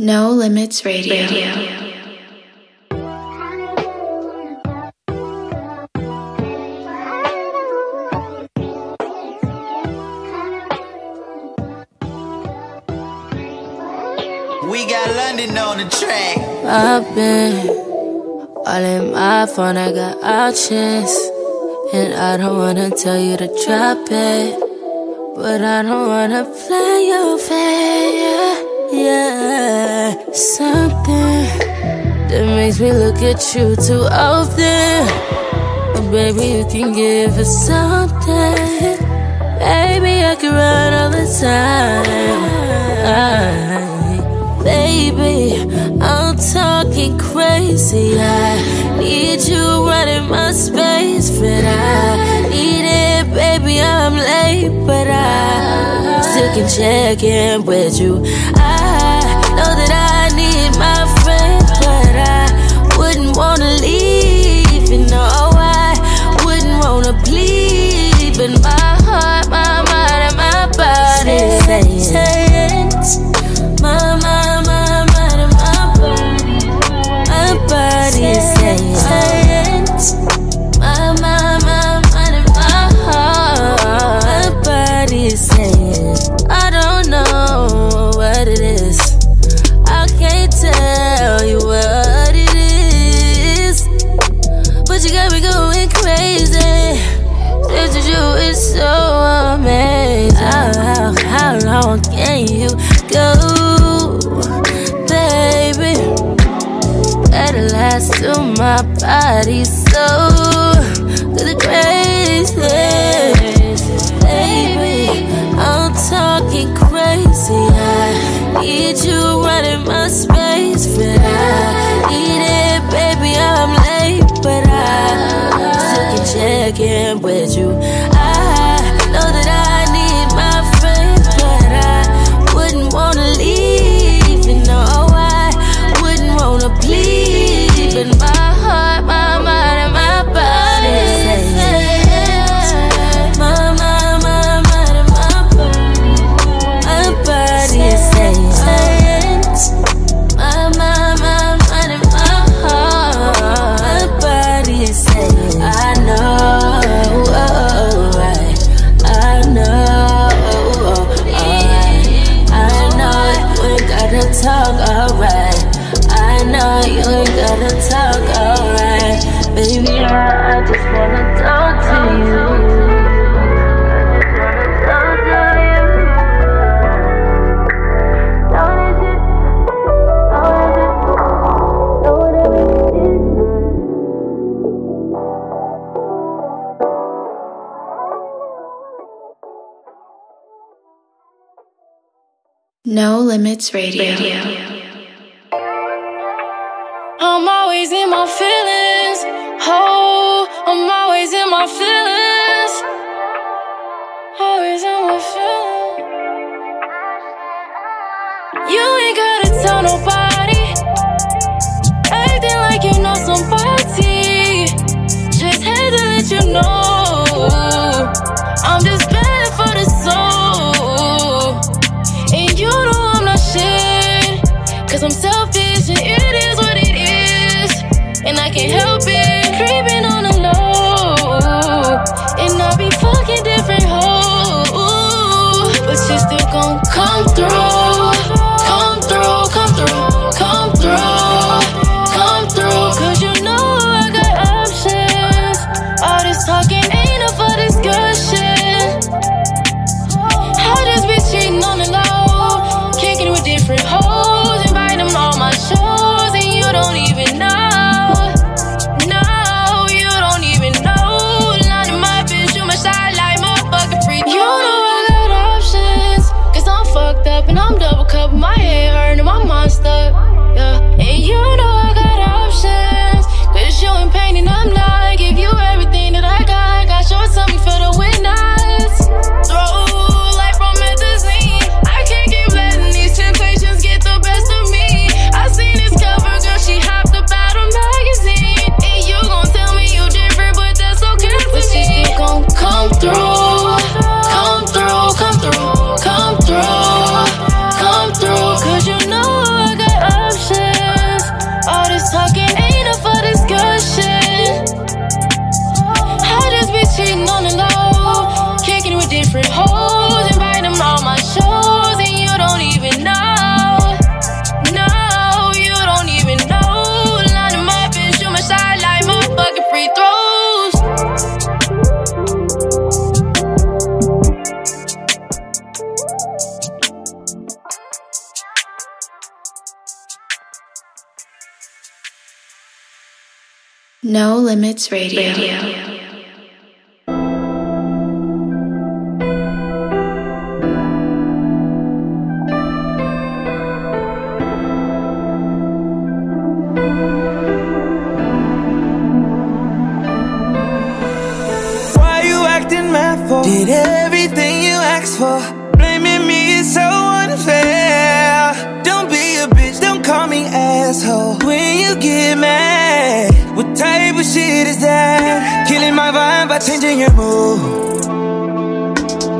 No Limits Radio. Radio. We got London on the track. I've been all in my phone, I got options. And I don't wanna tell you to drop it. But I don't wanna play your fair. Yeah, something that makes me look at you too often. But baby, you can give us something. Baby, I can run all the time. baby, I'm talking crazy. I need you right in my space, but I. I'm late, but I still can check in with you. I know that I need my friend, but I wouldn't wanna leave. You know, I wouldn't wanna bleed, but my heart, my mind, and my body saying, my my my mind, and my body, my body is saying. No Limits Radio. Radio. I'm always in my feelings. Oh, I'm always in my feelings. Always in my feelings. You ain't gotta tell nobody. up my head, hurting my monster. Yeah, and you know. No Limits Radio. Radio. Did everything you asked for. Blaming me is so unfair. Don't be a bitch, don't call me asshole. When you get mad, what type of shit is that? Killing my vibe by changing your mood.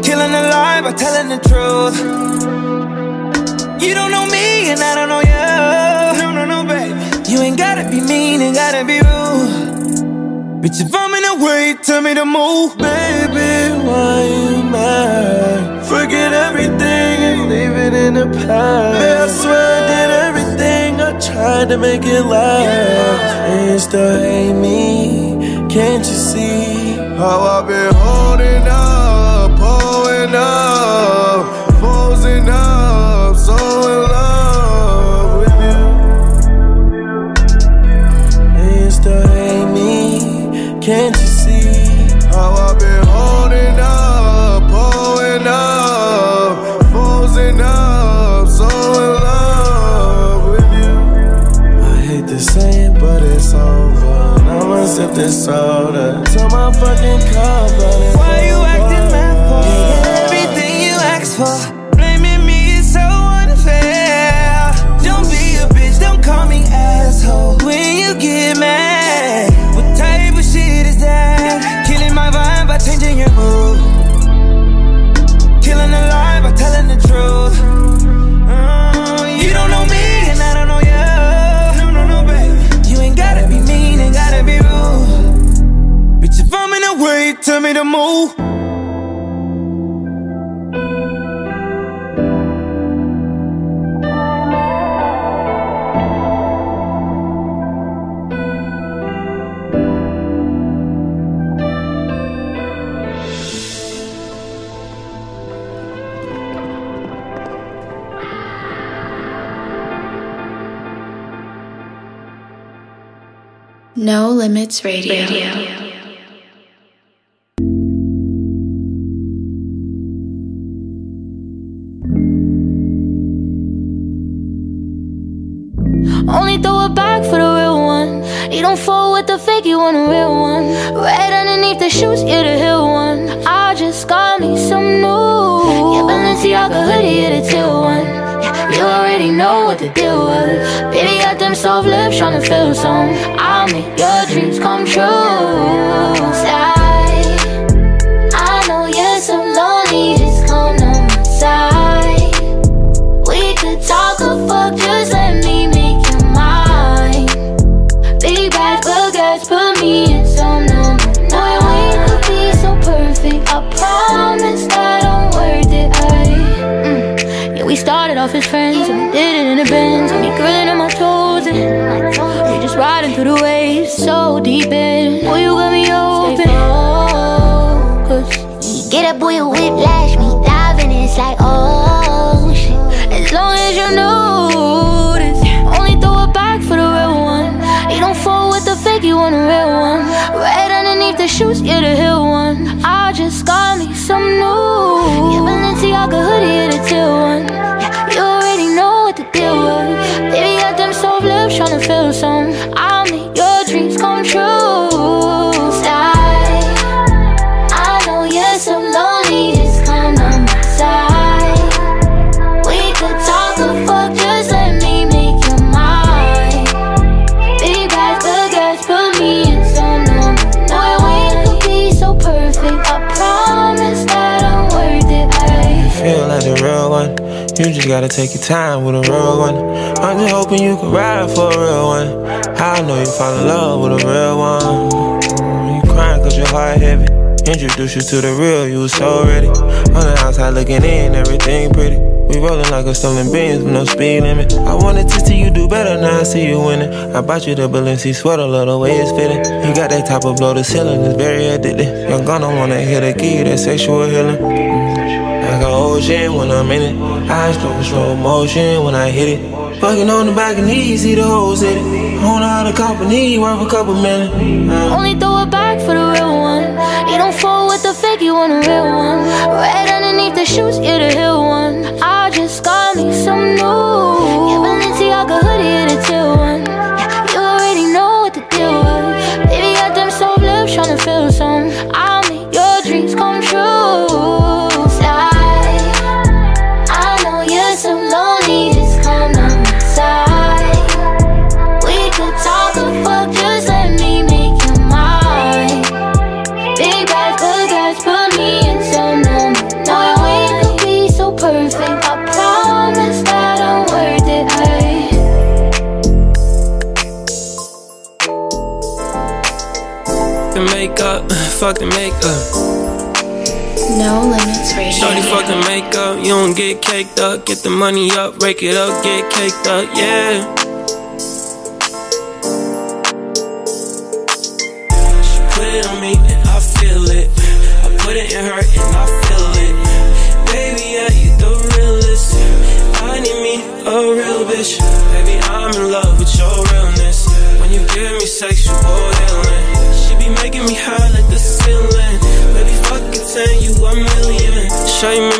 Killing a lie by telling the truth. You don't know me and I don't know you. No, no, no, baby. You ain't gotta be mean and gotta be rude. Bitch, if I'm in the way, tell me to move. Baby, why you mad? Forget everything and leave it in the past. Man, I swear I did. Tried to make it last. And you still hate me. Can't you see how I've been holding Soda till my fucking cup No Limits Radio. Radio. Only throw it back for the real one. You don't fall with the fake, you want a real one. Red underneath the shoes, you're the hill one. I just got me some new. Yeah, Balenciaga hoodie, you're the teal one. Yeah, you already know what the deal was. Baby, got them soft lips, tryna feel some. I'll make your dreams come true. Gotta take your time with a real one. I'm just hoping you can ride for a real one. I know you fall in love with a real one. You crying cause your heart heavy. Introduce you to the real, you was so ready. On the outside looking in, everything pretty. We rolling like a stolen beans with no speed limit. I wanted to see you do better, now I see you winning. I bought you the Balenci sweater, love the way it's fitting. You got that type of blow the ceiling, it's very addictive. Young gun don't wanna hit a key, that sexual healing. Ocean when I'm in it. I slow slow motion when I hit it. Fucking on the back of knees, see the hit it. Own all the company, worth a couple million. Uh. Only throw it back for the real one. You don't fall with the fake, you want a real one. Right underneath the shoes, you're the hill one. I just got me some new. Makeup, fuck the makeup. No Limits Radio. Shorty fucking makeup, you don't get caked up. Get the money up, rake it up, get caked up, yeah.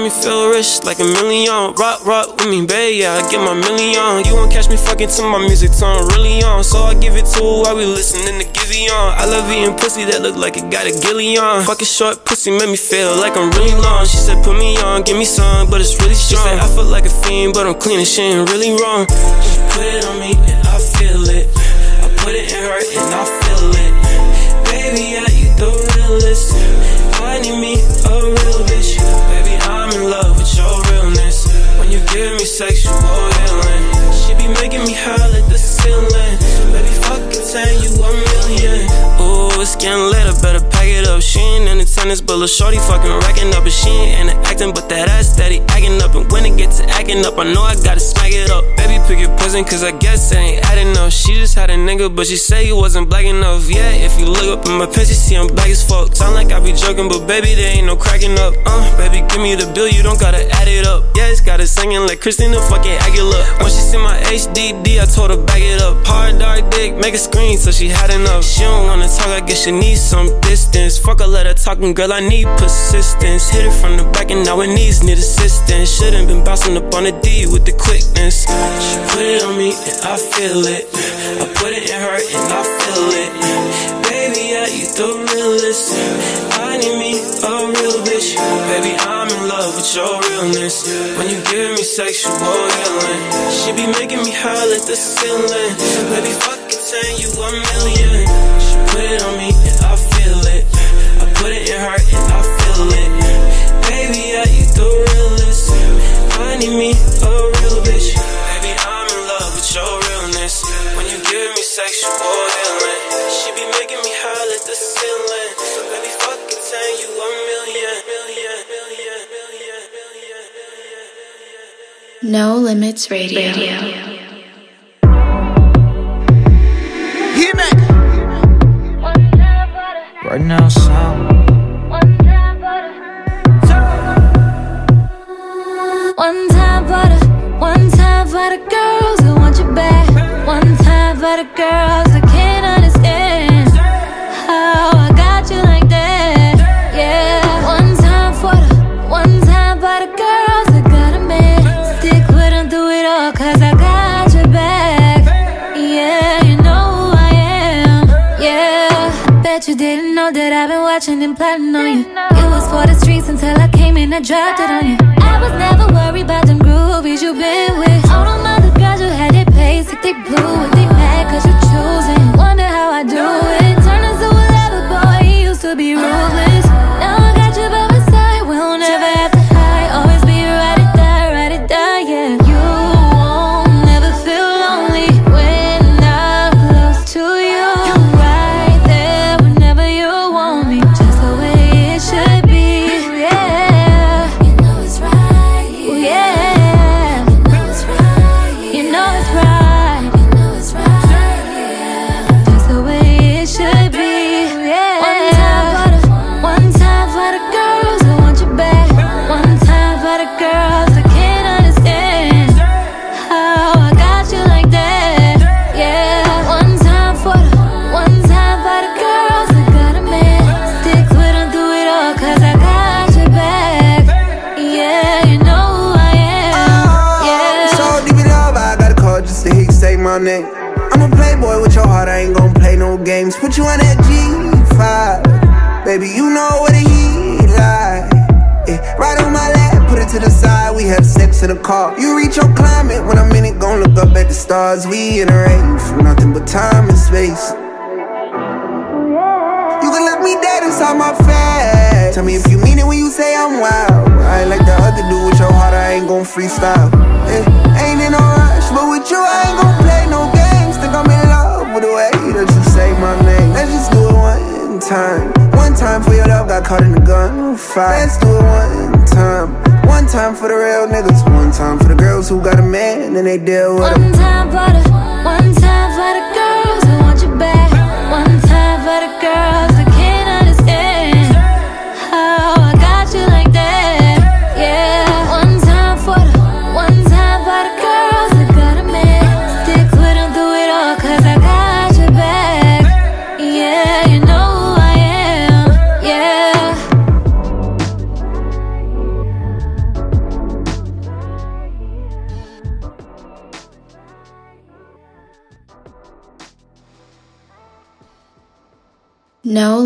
Me feel rich like a million. Rock, rock with me, babe, yeah, I get my million. You won't catch me fucking to my music turn really on. So I give it to while we listening to Giveon. I love eating pussy that look like it got a gilly on. Fucking short pussy make me feel like I'm really long. She said, put me on, give me some, but it's really strong. She said, I feel like a fiend, but I'm clean and she ain't really wrong. She put it on me but lil' shorty fucking racking up. And she ain't into acting, but that ass steady acting up. And when it gets to acting up, I know I gotta smack it up. Baby, pick your poison, cause I guess it ain't adding up. She just had a nigga, but she say he wasn't black enough. Yeah, if you look up in my picture, see I'm black as fuck. Sound like I be joking, but baby, there ain't no cracking up. Uh, baby, give me the bill, you don't gotta add it up. Yeah, it's got her singing like Christina fucking Aguilera. When she see my HDD, I told her back it up. Hard dark dick, make a screen so she had enough. She don't wanna talk, I guess she needs some distance. Fuck, I let her talking, girl, I need persistence. Hit it from the back and now her knees need assistance. Shouldn't been bouncing up on the D with the quickness. She put it on me and I feel it. I put it in her and I feel it. Baby, yeah, you the realest. I need me a real bitch. Baby, I'm in love with your realness. When you give me sexual healing, she be making me high like the ceiling. Baby, fuck it, ten, you a million. She put it on me and I feel it. I put it in her and I feel it. Baby, yeah, you the realest. I need me a real bitch. Baby, I'm in love with your realness. When you give me sexual healing, she be making me high like the ceiling. Baby, fuck it, ten, you a million, million, million, million, million, million. No Limits Radio. Right now, that I've been watching and plotting on you. It was for the streets until I came in and dropped it on you. I was never worried about them groupies you've been with. All them other girls you had it basic, they blue, and they mad cause you choosing. Wonder how I do it. Car. You reach your climate when I'm in it, gon' look up at the stars. We in a race from nothing but time and space. You can look me dead inside my face. Tell me if you mean it when you say I'm wild. I ain't like the other dude with your heart, I ain't gon' freestyle. Eh, ain't in no rush, but with you, I ain't gon' play no games. Think I'm in love with the way that you say my name. Let's just it time. One time for your love, got caught in the gun fight. Let's do it one time. One time for the real niggas. One time for the girls who got a man and they deal with One time for the, one time for the girls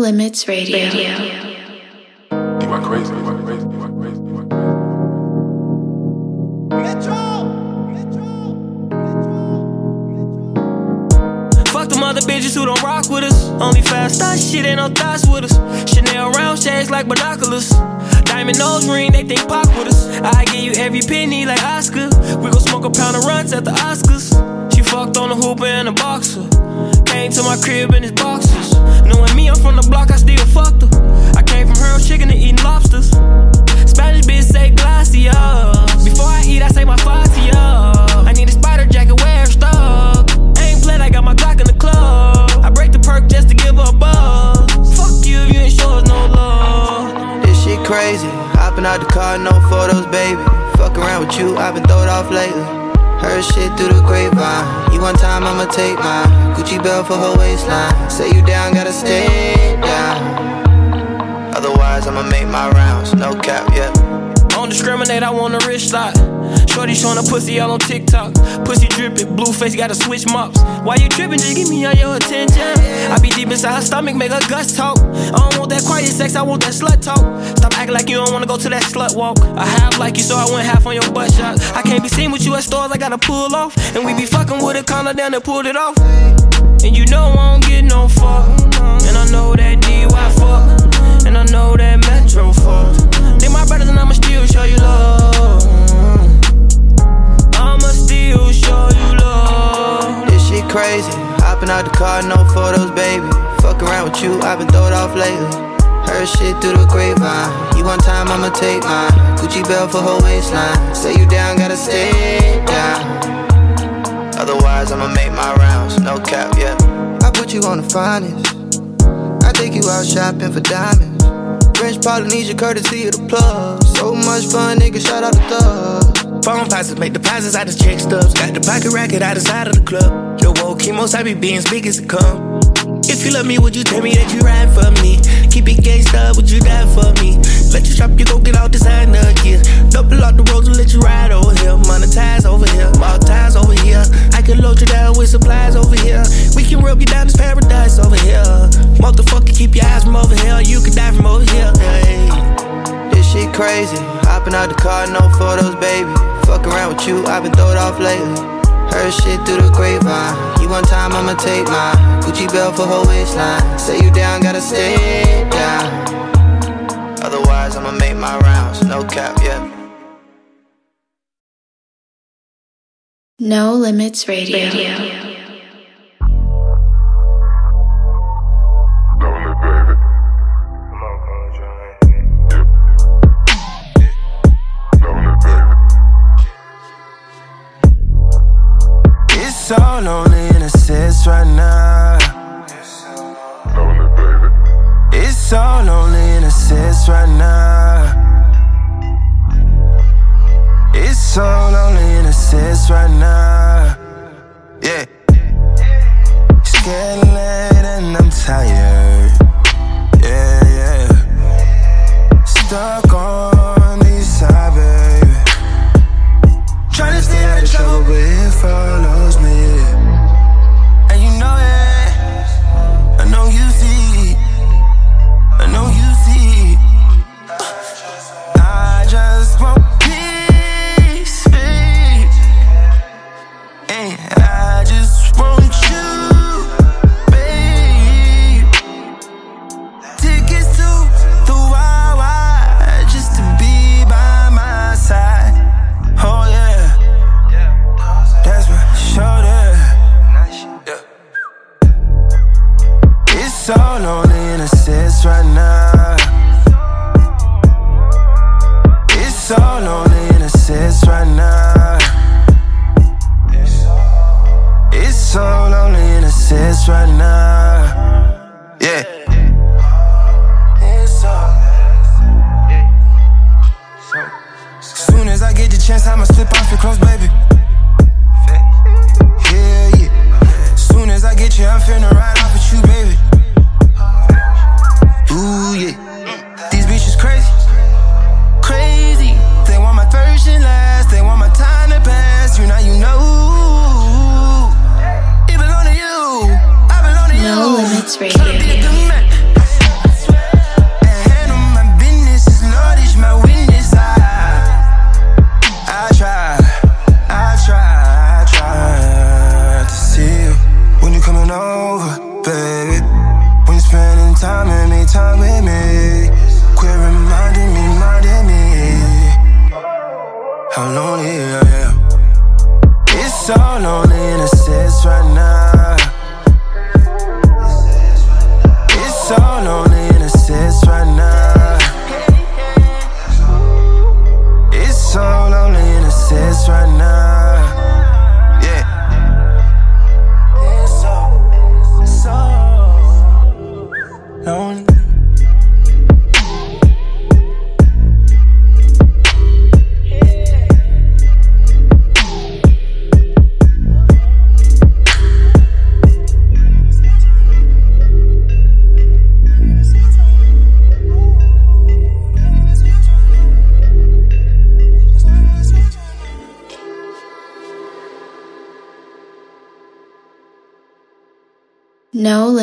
Limits Radio. You are crazy. You are crazy. You are crazy. You are crazy. Fuck them other bitches who don't rock with us. Only fast thought shit ain't no thoughts with us. Chanel round shades like binoculars. Diamond nose ring, they think pop with us. I give you every penny like Oscar. We gon' smoke a pound of runs at the Oscars. She fucked on a hooper and a boxer. Came to my crib in his boxers. Knowing me, I'm from the block, I still fucked her. I came from her chicken and eating lobsters. Spanish bitch say glacier. Before I eat, I say my facia. I need a spider jacket, wear stuck. Ain't played, I got my Glock in the club. I break the perk just to give her a buzz. Fuck you, if you ain't show us no love. This shit crazy. Hopping out the car, no photos, baby. Fuck around with you, I've been throwed off lately. Heard shit through the grapevine. You one time, I'ma take mine. Gucci belt for her waistline. Say you down, gotta stay down. Otherwise, I'ma make my rounds. No cap, yeah. Don't discriminate, I want a rich lot. Shorty showing a pussy all on TikTok. Pussy dripping, blue face, gotta switch mops. Why you tripping? Just give me all your attention. I be deep inside her stomach, make her guts talk. I don't want that quiet sex, I want that slut talk. Stop acting like you don't wanna go to that slut walk. I have like you, so I went half on your butt shot. I can't be seen with you at stores, I gotta pull off. And we be fucking with a collar down and pulled it off. And you know I don't get no fuck. And I know that DY fuck. And I know that Metro fuck. They my brothers and I'ma still show you love. Still show you love. Crazy. Hopping out the car, no photos, baby. Fuck around with you, I've been throwed off lately. Heard shit through the grapevine. You one time, I'ma take mine. Gucci belt for her waistline. Say you down, gotta stay down. Otherwise, I'ma make my rounds. No cap, yeah. I put you on the finest. I take you out shopping for diamonds. Polynesia, courtesy of the plug. So much fun, nigga, shout out the thug. Phone passes make deposits I just check stubs. Got the pocket racket out the side of the club. Yo, woke chemos, I be being big as it come. If you love me, would you tell me that you ride for me? Keep it gangsta, would you die for me? Let you shop, you go get all designer gear. Double out the roads and let you ride over here. Monetize over here, ties over here. I can load you down with supplies over here. We can rub you down this paradise over here. Motherfucker, keep your eyes from over here. You can die from over here. Hey. This shit crazy. Hopping out the car, no photos, baby. Fuck around with you, I've been throwed off lately. Heard shit through the grapevine. Ah. You one time, I'ma take mine. Gucci belt for her waistline. Say you down, gotta stay down. Otherwise, I'ma make my rounds. No cap, yeah. No Limits Radio. Lonely, sense right now. It's so lonely in a sense right now. Yeah. It's getting late and I'm tired. Yeah, yeah. Stuck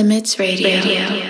Limits Radio.